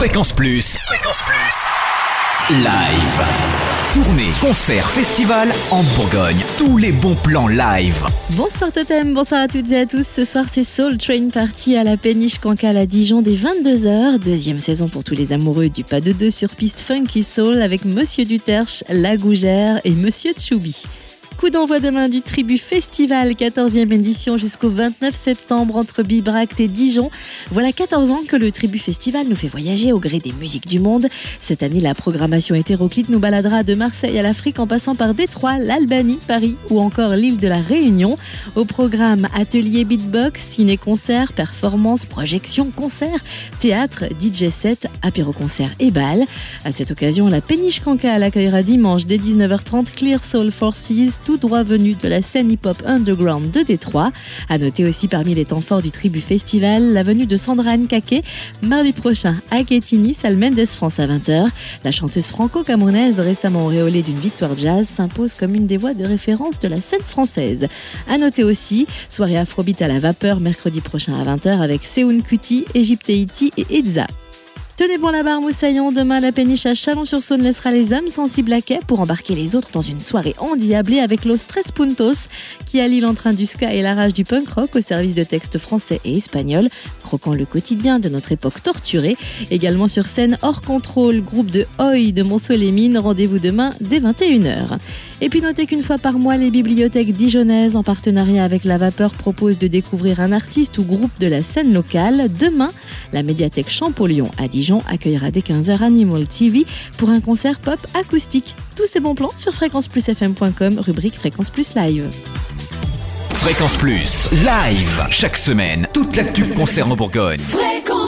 Fréquence Plus. Fréquence Plus. Live. Tournée, concert, festival en Bourgogne. Tous les bons plans live. Bonsoir Totem, bonsoir à toutes et à tous. Ce soir, c'est Soul Train Party à la péniche Cancale à Dijon dès 22h. Deuxième saison pour tous les amoureux du pas de deux sur piste Funky Soul avec Monsieur Duterche, La Gougère et Monsieur Choubi. Coup d'envoi demain du Tribu Festival, 14e édition jusqu'au 29 septembre entre Bibracte et Dijon. Voilà 14 ans que le Tribu Festival nous fait voyager au gré des musiques du monde. Cette année, la programmation hétéroclite nous baladera de Marseille à l'Afrique en passant par Détroit, l'Albanie, Paris ou encore l'île de la Réunion. Au programme atelier beatbox, ciné-concert, performance, projection, concert, théâtre, DJ set, apéro-concert et bal. À cette occasion, la péniche Cancale accueillera dimanche dès 19h30 Clear Soul Forces, tout droit venu de la scène hip-hop underground de Détroit. À noter aussi parmi les temps forts du Tribu Festival, la venue de Sandra Nkake, mardi prochain à Quetigny, salle Mendes France à 20h. La chanteuse franco-camerounaise, récemment auréolée d'une victoire jazz, s'impose comme une des voix de référence de la scène française. À noter aussi, soirée afrobeat à la vapeur mercredi prochain à 20h avec Seoun Kuti, Egypte Haïti et Edza. Tenez bon la barre moussaillon, demain la péniche à Chalon-sur-Saône laissera les âmes sensibles à quai pour embarquer les autres dans une soirée endiablée avec Los Tres Puntos qui allie l'entrain du ska et la rage du punk rock au service de textes français et espagnols, croquant le quotidien de notre époque torturée. Également sur scène hors contrôle, groupe de Oi de Monceau-les-Mines, rendez-vous demain dès 21h. Et puis notez qu'une fois par mois, les bibliothèques dijonnaises en partenariat avec la Vapeur proposent de découvrir un artiste ou groupe de la scène locale. Demain, la médiathèque Champollion à Dijon accueillera dès 15h Animal TV pour un concert pop acoustique. Tous ces bons plans sur fréquenceplusfm.com, rubrique Fréquence Plus Live. Fréquence Plus, live. Chaque semaine, toute l'actu concerne en Bourgogne. Fréquence Plus